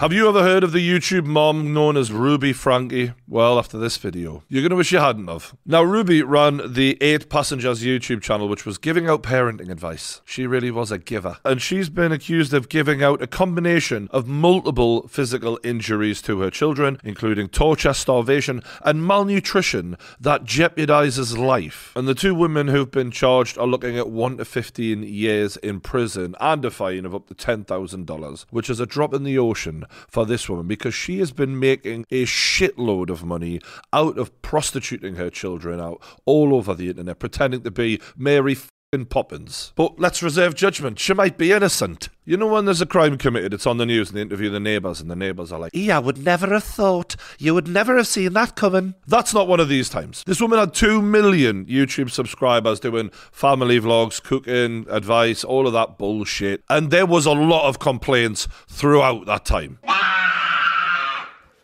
Have you ever heard of the YouTube mom known as Ruby Franke? Well, after this video, you're going to wish you hadn't of. Now, Ruby ran the 8 Passengers YouTube channel, which was giving out parenting advice. She really was a giver. And she's been accused of giving out a combination of multiple physical injuries to her children, including torture, starvation, and malnutrition that jeopardizes life. And the two women who've been charged are looking at 1 to 15 years in prison and a fine of up to $10,000, which is a drop in the ocean for this woman because she has been making a shitload of money out of prostituting her children out all over the internet, pretending to be Mary f***ing Poppins. But let's reserve judgment. She might be innocent. You know when there's a crime committed, it's on the news and they interview the neighbours and the neighbours are like, Yeah, I would never have thought. You would never have seen that coming. That's not one of these times. This woman had 2 million YouTube subscribers doing family vlogs, cooking, advice, all of that bullshit. And there was a lot of complaints throughout that time.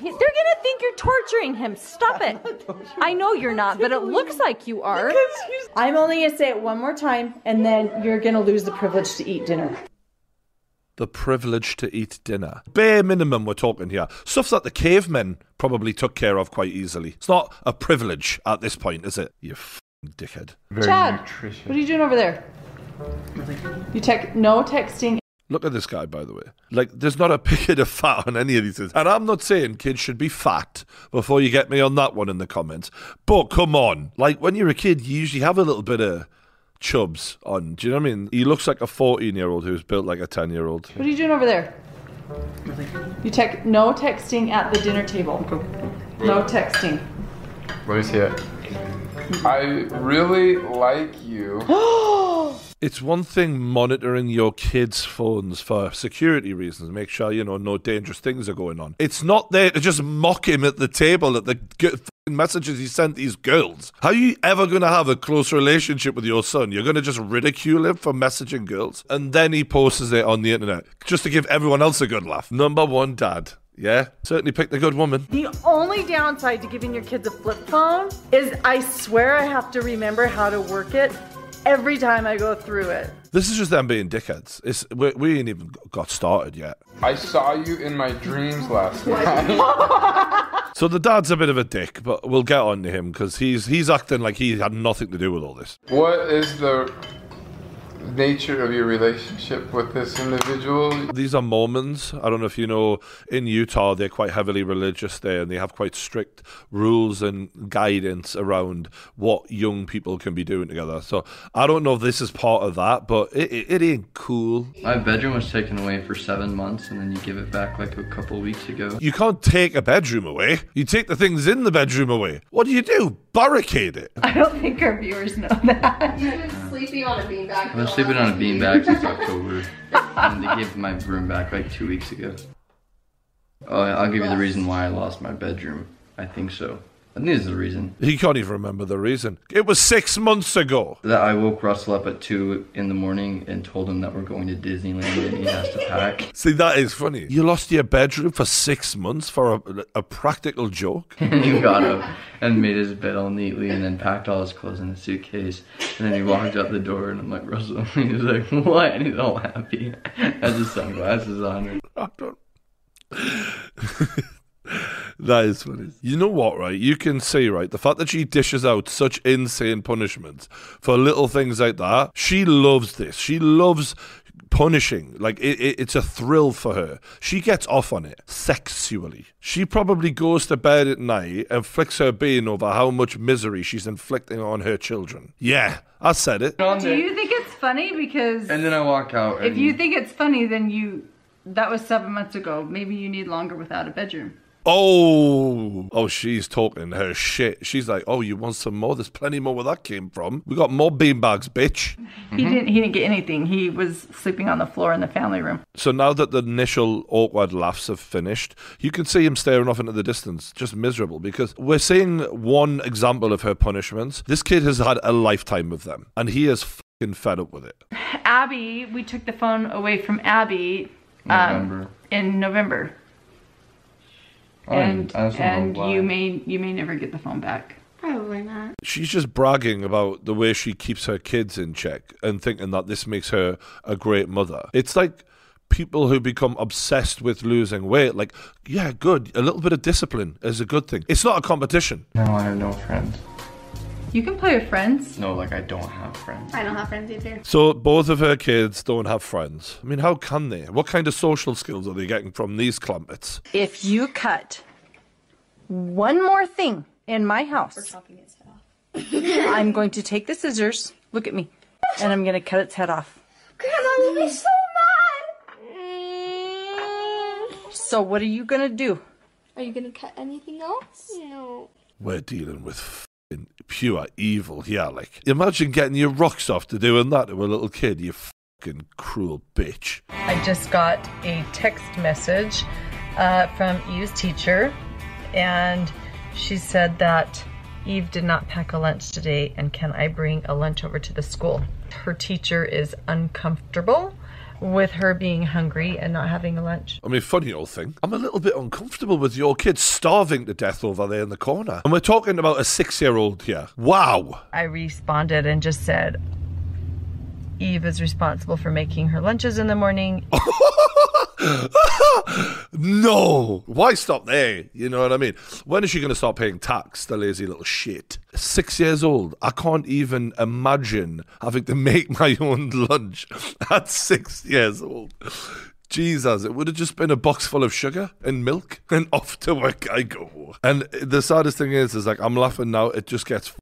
They're think you're torturing him. Stop it. I know you're not, but it looks like you are. I'm only gonna say it one more time, and then you're gonna lose the privilege to eat dinner. the privilege to eat dinner. Bare minimum, we're talking here. Stuff that the cavemen probably took care of quite easily. It's not a privilege at this point, is it? You f***ing dickhead. Chad, what are you doing over there? You text no texting. Look at this guy, by the way. Like, there's not a picket of fat on any of these things. And I'm not saying kids should be fat before you get me on that one in the comments. But come on. Like, when you're a kid, you usually have a little bit of chubs on. Do you know what I mean? He looks like a 14 year old who's built like a 10 year old. What are you doing over there? You text no texting at the dinner table. No texting. What is here? I really like you. It's one thing monitoring your kids' phones for security reasons, make sure you know no dangerous things are going on. It's not there to just mock him at the table at the messages he sent these girls. How are you ever going to have a close relationship with your son? You're going to just ridicule him for messaging girls, and then he posts it on the internet just to give everyone else a good laugh. Number one, dad. Yeah, certainly picked a good woman. The only downside to giving your kids a flip phone is I swear I have to remember how to work it every time I go through it. This is just them being dickheads. It's we, we ain't even got started yet. I saw you in my dreams last night. So the dad's a bit of a dick, but we'll get on to him because he's he's acting like he had nothing to do with all this. what is the nature of your relationship with this individual? These are Mormons. I don't know if you know, in Utah they're quite heavily religious there, and they have quite strict rules and guidance around what young people can be doing together. So I don't know if this is part of that, but it, it, it ain't cool. My bedroom was taken away for seven months, and then you give it back like a couple weeks ago. You can't take a bedroom away. You take the things in the bedroom away. What do you do? Barricade it. I don't think our viewers know that. Sleeping on a beanbag. I've been sleeping on a beanbag since October, and they gave my room back like two weeks ago. Oh, I'll give you the reason why I lost my bedroom. I think so. I is the reason. He can't even remember the reason. It was six months ago. That I woke Russell up at two in the morning and told him that we're going to Disneyland and he has to pack. See, that is funny. You lost your bedroom for six months for a, a practical joke. And he got up and made his bed all neatly and then packed all his clothes in a suitcase. And then he walked out the door and I'm like, Russell. He was like, what? And he's all happy. Has his sunglasses on. I don't. That is funny. You know what, right? You can see, right? The fact that she dishes out such insane punishments for little things like that. She loves this. She loves punishing. Like it, it, it's a thrill for her. She gets off on it sexually. She probably goes to bed at night and flicks her bean over how much misery she's inflicting on her children. Yeah, I said it. Do you think it's funny? Because And then I walk out. And if you think it's funny, then you. That was seven months ago. Maybe you need longer without a bedroom. Oh, oh, she's talking her shit. She's like, "Oh, you want some more? There's plenty more where that came from. We got more beanbags, bitch." He didn't. He didn't get anything. He was sleeping on the floor in the family room. So now that the initial awkward laughs have finished, you can see him staring off into the distance, just miserable, because we're seeing one example of her punishments. This kid has had a lifetime of them, and he is fucking fed up with it. Abby, we took the phone away from Abby um, in November, I don't Oh, and even- I just don't and you may you may never get the phone back. Probably not. She's just bragging about the way she keeps her kids in check and thinking that this makes her a great mother. It's like people who become obsessed with losing weight. Like, yeah, good. A little bit of discipline is a good thing. It's not a competition. No, I have no friends. You can play with friends. No, like I don't have friends. I don't have friends either. So both of her kids don't have friends. I mean, how can they? What kind of social skills are they getting from these clumpets? If you cut one more thing in my house, I'm going to take the scissors, look at me, and I'm going to cut its head off. Grandma will be so mad. So, what are you going to do? Are you gonna cut anything else? No. We're dealing with fing pure evil here. Like, imagine getting your rocks off to doing that to a little kid. You fucking cruel bitch. I just got a text message uh, from Eve's teacher, and she said that Eve did not pack a lunch today, and can I bring a lunch over to the school? Her teacher is uncomfortable with her being hungry and not having a lunch. I mean, funny old thing. I'm a little bit uncomfortable with your kids starving to death over there in the corner. And we're talking about a six year old here. Wow. I responded and just said, Eve is responsible for making her lunches in the morning. no. Why stop there? You know what I mean? When is she going to start paying tax, the lazy little shit? Six years old. I can't even imagine having to make my own lunch at six years old. Jesus, it would have just been a box full of sugar and milk, and off to work I go. And the saddest thing is, is like I'm laughing now. It just gets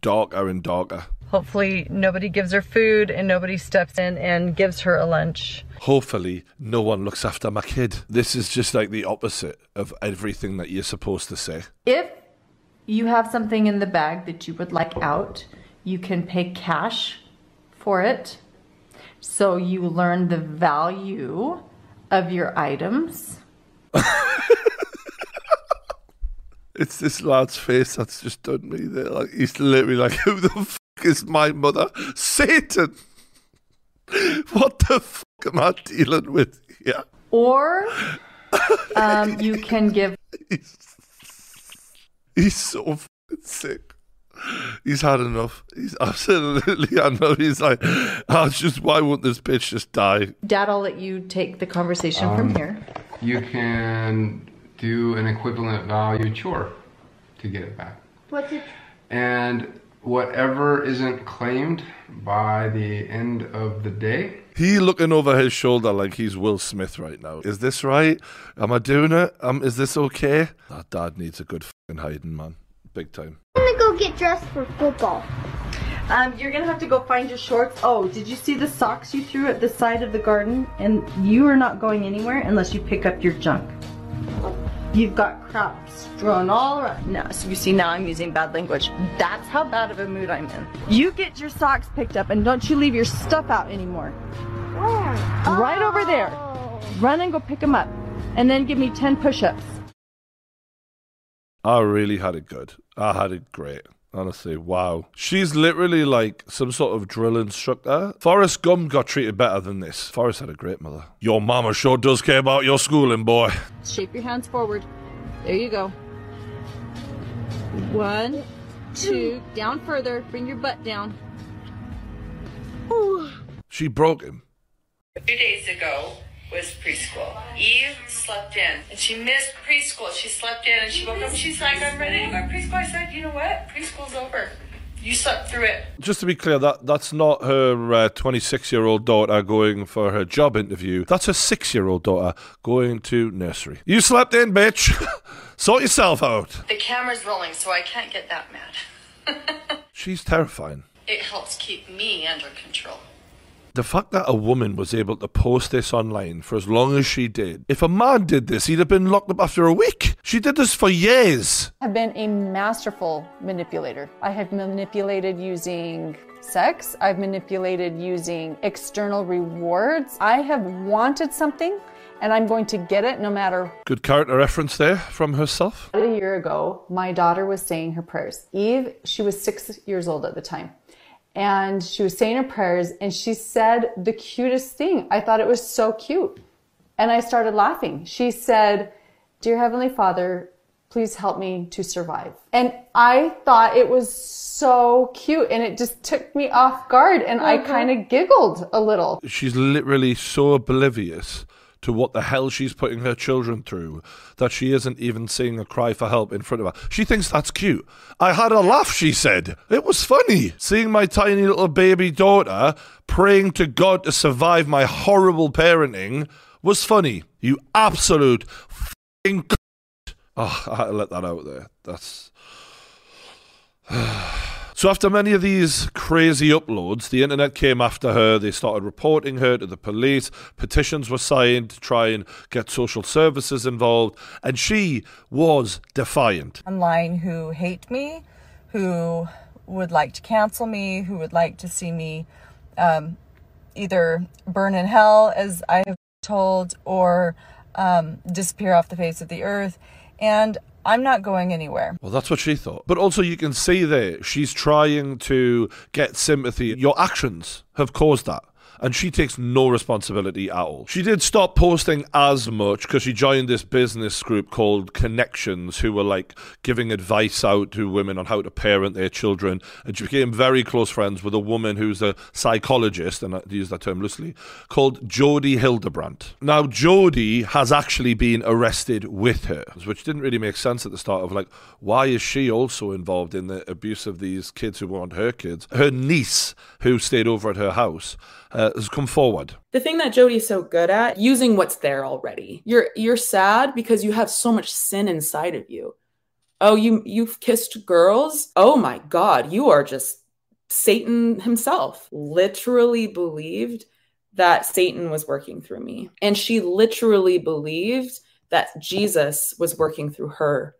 darker and darker. Hopefully, nobody gives her food and nobody steps in and gives her a lunch. Hopefully, no one looks after my kid. This is just like the opposite of everything that you're supposed to say. If you have something in the bag that you would like out, you can pay cash for it. So you learn the value of your items. It's this lad's face that's just done me there. Like he's literally like, "Who the fuck is my mother? Satan! What the fuck am I dealing with here?" Or um, you can give He's, he's so fucking sick. He's had enough. He's absolutely had enough. He's like, "I just, why won't this bitch just die?" Dad, I'll let you take the conversation from here. You can do an equivalent value chore to get it back. What's it? And whatever isn't claimed by the end of the day, He looking over his shoulder like he's Will Smith right now. Is this right? Am I doing it? Um, is this okay? That dad needs a good fucking hiding, man. Big time. I'm gonna go get dressed for football. Um, you're gonna have to go find your shorts. Oh, did you see the socks you threw at the side of the garden? And you are not going anywhere unless you pick up your junk. You've got crap strewn all around. No, so you see now I'm using bad language. That's how bad of a mood I'm in. You get your socks picked up and don't you leave your stuff out anymore. Where? Right over oh. there. Run and go pick them up. And then give me 10 push-ups. I really had it good. I had it great. Honestly, wow. She's literally like some sort of drill instructor. Forrest Gump got treated better than this. Forrest had a great mother. Your mama sure does care about your schooling, boy. Shape your hands forward. There you go. One, two, down further. Bring your butt down. She broke him. Two days ago was preschool. Eve slept in and she missed preschool. She slept in and she woke up and she's like, I'm ready to go to preschool. I said, you know what? Preschool's over. You slept through it. Just to be clear, that that's not her uh, 26 year old daughter going for her job interview. That's her six year old daughter going to nursery. You slept in, bitch. sort yourself out. The camera's rolling, so I can't get that mad. She's terrifying. It helps keep me under control. The fact that a woman was able to post this online for as long as she did, if a man did this, he'd have been locked up after a week. She did this for years. I've been a masterful manipulator. I have manipulated using sex, I've manipulated using external rewards. I have wanted something and I'm going to get it no matter. Good character reference there from herself. A year ago, my daughter was saying her prayers. Eve, she was six years old at the time. And she was saying her prayers and she said the cutest thing. I thought it was so cute. And I started laughing. She said, Dear Heavenly Father, Please help me to survive. And I thought it was so cute and it just took me off guard and I uh-huh. kind of giggled a little. She's literally so oblivious to what the hell she's putting her children through that she isn't even seeing a cry for help in front of her. She thinks that's cute. I had a laugh, she said. It was funny. Seeing my tiny little baby daughter praying to God to survive my horrible parenting was funny. You absolute f***ing Oh, I had to let that out there. That's. So after many of these crazy uploads, the internet came after her. They started reporting her to the police. Petitions were signed to try and get social services involved, and she was defiant. online who hate me, who would like to cancel me, who would like to see me um, either burn in hell, as I have told, or um, disappear off the face of the earth. And I'm not going anywhere. Well, that's what she thought. But also, you can see there, she's trying to get sympathy. Your actions have caused that. And she takes no responsibility at all. She did stop posting as much because she joined this business group called ConneXions, who were like giving advice out to women on how to parent their children. And she became very close friends with a woman who's a psychologist, and I use that term loosely, called Jodi Hildebrandt. Now, Jodi has actually been arrested with her, which didn't really make sense at the start of like, why is she also involved in the abuse of these kids who weren't her kids? Her niece, who stayed over at her house, uh, has come forward. the thing that Jodi's so good at using what's there already. You're you're sad because you have so much sin inside of you. Oh, you you've kissed girls? Oh my god, you are just Satan himself. Literally believed that Satan was working through me. And she literally believed that Jesus was working through her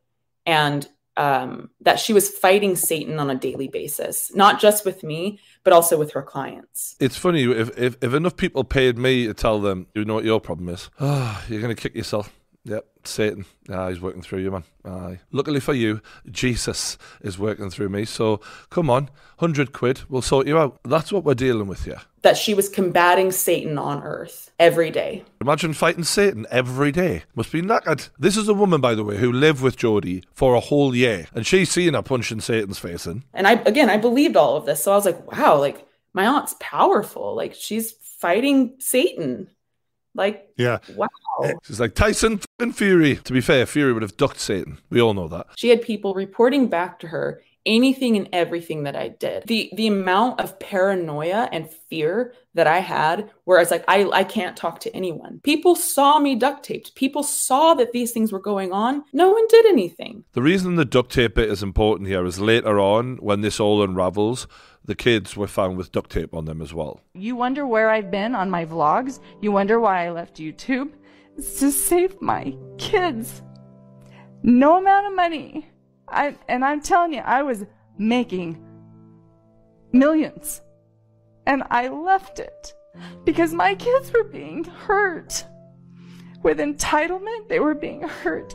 and um, that she was fighting Satan on a daily basis, not just with me, but also with her clients. It's funny if, if if enough people paid me to tell them, you know what your problem is. Ah, you're gonna kick yourself. Yep, Satan. Ah, he's working through you, man. Aye. Luckily for you, Jesus is working through me. So come on, hundred quid, we'll sort you out. That's what we're dealing with here. That she was combating Satan on earth every day. Imagine fighting Satan every day. Must be knackered. This is a woman, by the way, who lived with Jodi for a whole year, and she's seen her punching Satan's face in. And I, again, I believed all of this. So I was like, wow, like my aunt's powerful. Like she's fighting Satan. Like, Yeah. wow. She's like Tyson fucking Fury. To be fair, Fury would have ducked Satan. We all know that. She had people reporting back to her anything and everything that I did. The the amount of paranoia and fear that I had where I was like, I, I can't talk to anyone. People saw me duct taped. People saw that these things were going on. No one did anything. The reason the duct tape bit is important here is later on, when this all unravels, the kids were found with duct tape on them as well. You wonder where I've been on my vlogs? You wonder why I left YouTube? It's to save my kids. No amount of money. I and I'm telling you, I was making millions. And I left it because my kids were being hurt. With entitlement, they were being hurt.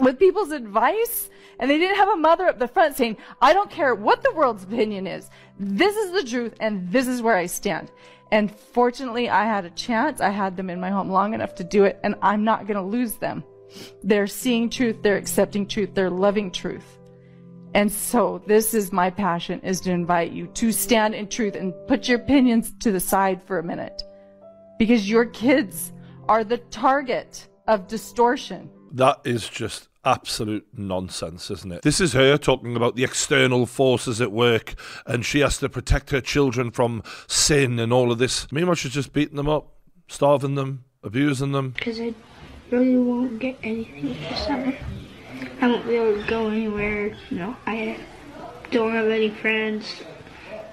With people's advice, and they didn't have a mother up the front saying, I don't care what the world's opinion is. This is the truth, and this is where I stand. And fortunately, I had a chance. I had them in my home long enough to do it, and I'm not going to lose them. They're seeing truth, they're accepting truth, they're loving truth. And so this is my passion is to invite you to stand in truth and put your opinions to the side for a minute. Because your kids are the target of distortion. That is just absolute nonsense, isn't it? This is her talking about the external forces at work and she has to protect her children from sin and all of this. Meanwhile, she's just beating them up, starving them, abusing them. Because I really won't get anything for summer. I won't be able to go anywhere. No, I don't have any friends.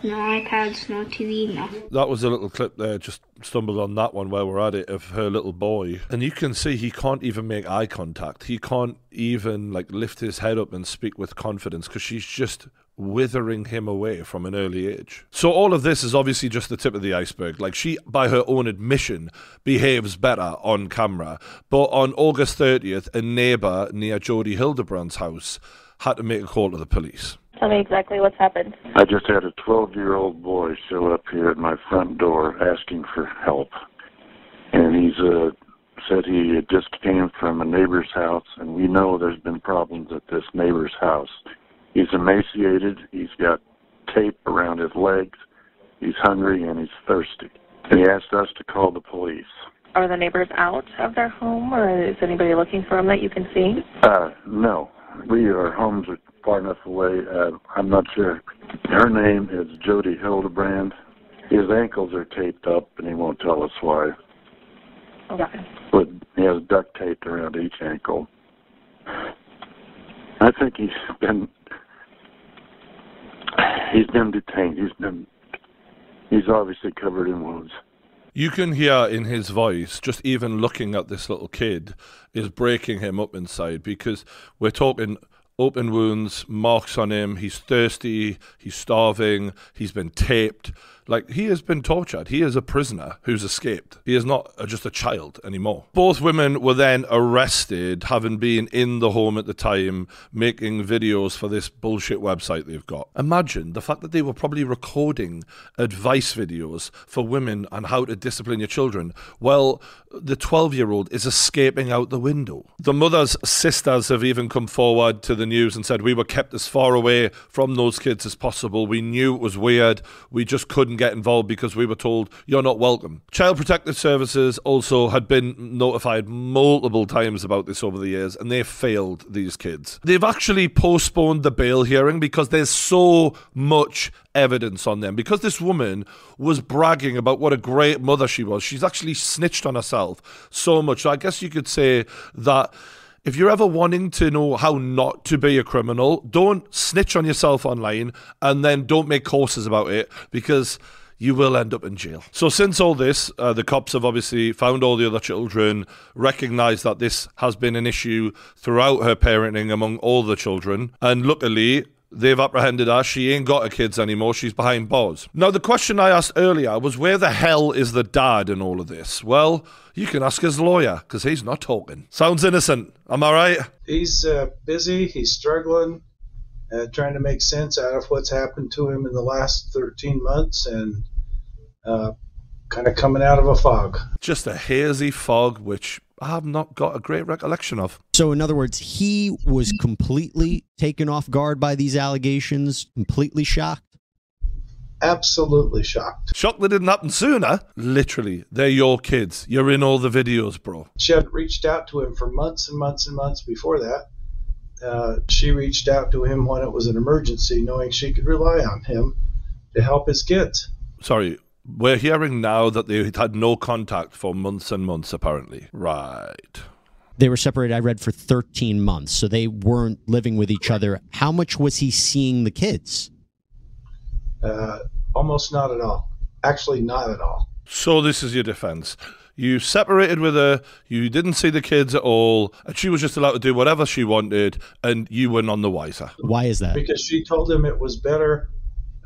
No iPads, no TV, no. That was a little clip there, just stumbled on that one while we're at it, of her little boy. And you can see he can't even make eye contact. He can't even like lift his head up and speak with confidence because she's just withering him away from an early age. So all of this is obviously just the tip of the iceberg. Like she, by her own admission, behaves better on camera. But on August 30th, a neighbour near Jodi Hildebrandt's house had to make a call to the police. Tell me exactly what's happened. I just had a 12 year old boy show up here at my front door asking for help. And he's a said he just came from a neighbor's house, and we know there's been problems at this neighbor's house. He's emaciated. He's got tape around his legs. He's hungry and he's thirsty. And he asked us to call the police. Are the neighbors out of their home, or is anybody looking for him that you can see? Uh, no. We, our homes are far enough away. Uh, I'm not sure. Her name is Jodi Hildebrandt. His ankles are taped up, and he won't tell us why. Okay. But he has duct taped around each ankle. I think he's been he's been detained. He's been he's obviously covered in wounds. You can hear in his voice, just even looking at this little kid, is breaking him up inside because we're talking open wounds, marks on him. He's thirsty, he's starving, he's been taped. Like, he has been tortured. He is a prisoner who's escaped. He is not uh, just a child anymore. Both women were then arrested, having been in the home at the time, making videos for this bullshit website they've got. Imagine the fact that they were probably recording advice videos for women on how to discipline your children. Well, the 12 year old is escaping out the window. The mother's sisters have even come forward to the news and said, We were kept as far away from those kids as possible. We knew it was weird. We just couldn't get involved because we were told you're not welcome. Child Protective Services also had been notified multiple times about this over the years and they failed these kids. They've actually postponed the bail hearing because there's so much evidence on them. Because this woman was bragging about what a great mother she was, she's actually snitched on herself so much. So I guess you could say that if you're ever wanting to know how not to be a criminal, don't snitch on yourself online and then don't make courses about it because you will end up in jail. So, since all this, uh, the cops have obviously found all the other children, recognized that this has been an issue throughout her parenting among all the children, and luckily, They've apprehended her. She ain't got her kids anymore. She's behind bars. Now, the question I asked earlier was where the hell is the dad in all of this? Well, you can ask his lawyer because he's not talking. Sounds innocent. Am I right? He's uh, busy. He's struggling, uh, trying to make sense out of what's happened to him in the last 13 months and uh, kind of coming out of a fog. Just a hazy fog, which I have not got a great recollection of. So, in other words, he was completely taken off guard by these allegations, completely shocked. Absolutely shocked. Shocked that didn't happen sooner. Literally, they're your kids. You're in all the videos, bro. She had reached out to him for months and months and months before that. Uh, she reached out to him when it was an emergency, knowing she could rely on him to help his kids. Sorry, we're hearing now that they had no contact for months and months, apparently. Right. They were separated, I read, for 13 months, so they weren't living with each other. How much was he seeing the kids? Uh, almost not at all. Actually, not at all. So, this is your defense. You separated with her, you didn't see the kids at all, and she was just allowed to do whatever she wanted, and you were none the wiser. Why is that? Because she told him it was better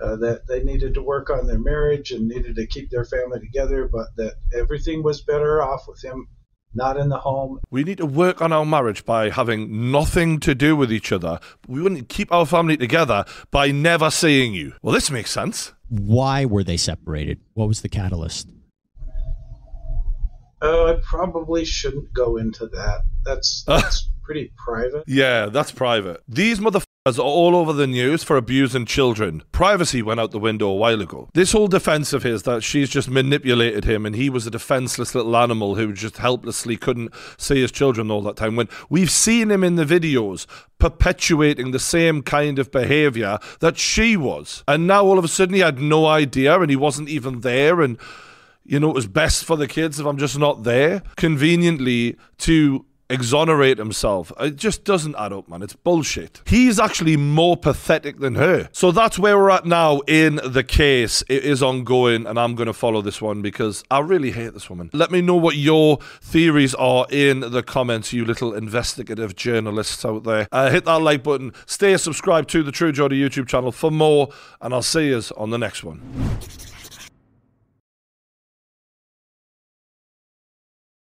uh, that they needed to work on their marriage and needed to keep their family together, but that everything was better off with him not in the home. We need to work on our marriage by having nothing to do with each other. We wouldn't keep our family together by never seeing you. Well, this makes sense. Why were they separated? What was the catalyst? Oh, I probably shouldn't go into that. That's that's pretty private. Yeah, that's private. These motherfuckers are all over the news for abusing children. Privacy went out the window a while ago. This whole defense of his that she's just manipulated him and he was a defenseless little animal who just helplessly couldn't see his children all that time. When we've seen him in the videos perpetuating the same kind of behavior that she was. And now all of a sudden he had no idea and he wasn't even there and you know, it was best for the kids if I'm just not there. Conveniently to exonerate himself. It just doesn't add up, man. It's bullshit. He's actually more pathetic than her. So that's where we're at now in the case. It is ongoing, and I'm going to follow this one because I really hate this woman. Let me know what your theories are in the comments, you little investigative journalists out there. Uh, hit that like button. Stay subscribed to the True Geordie YouTube channel for more, and I'll see you on the next one.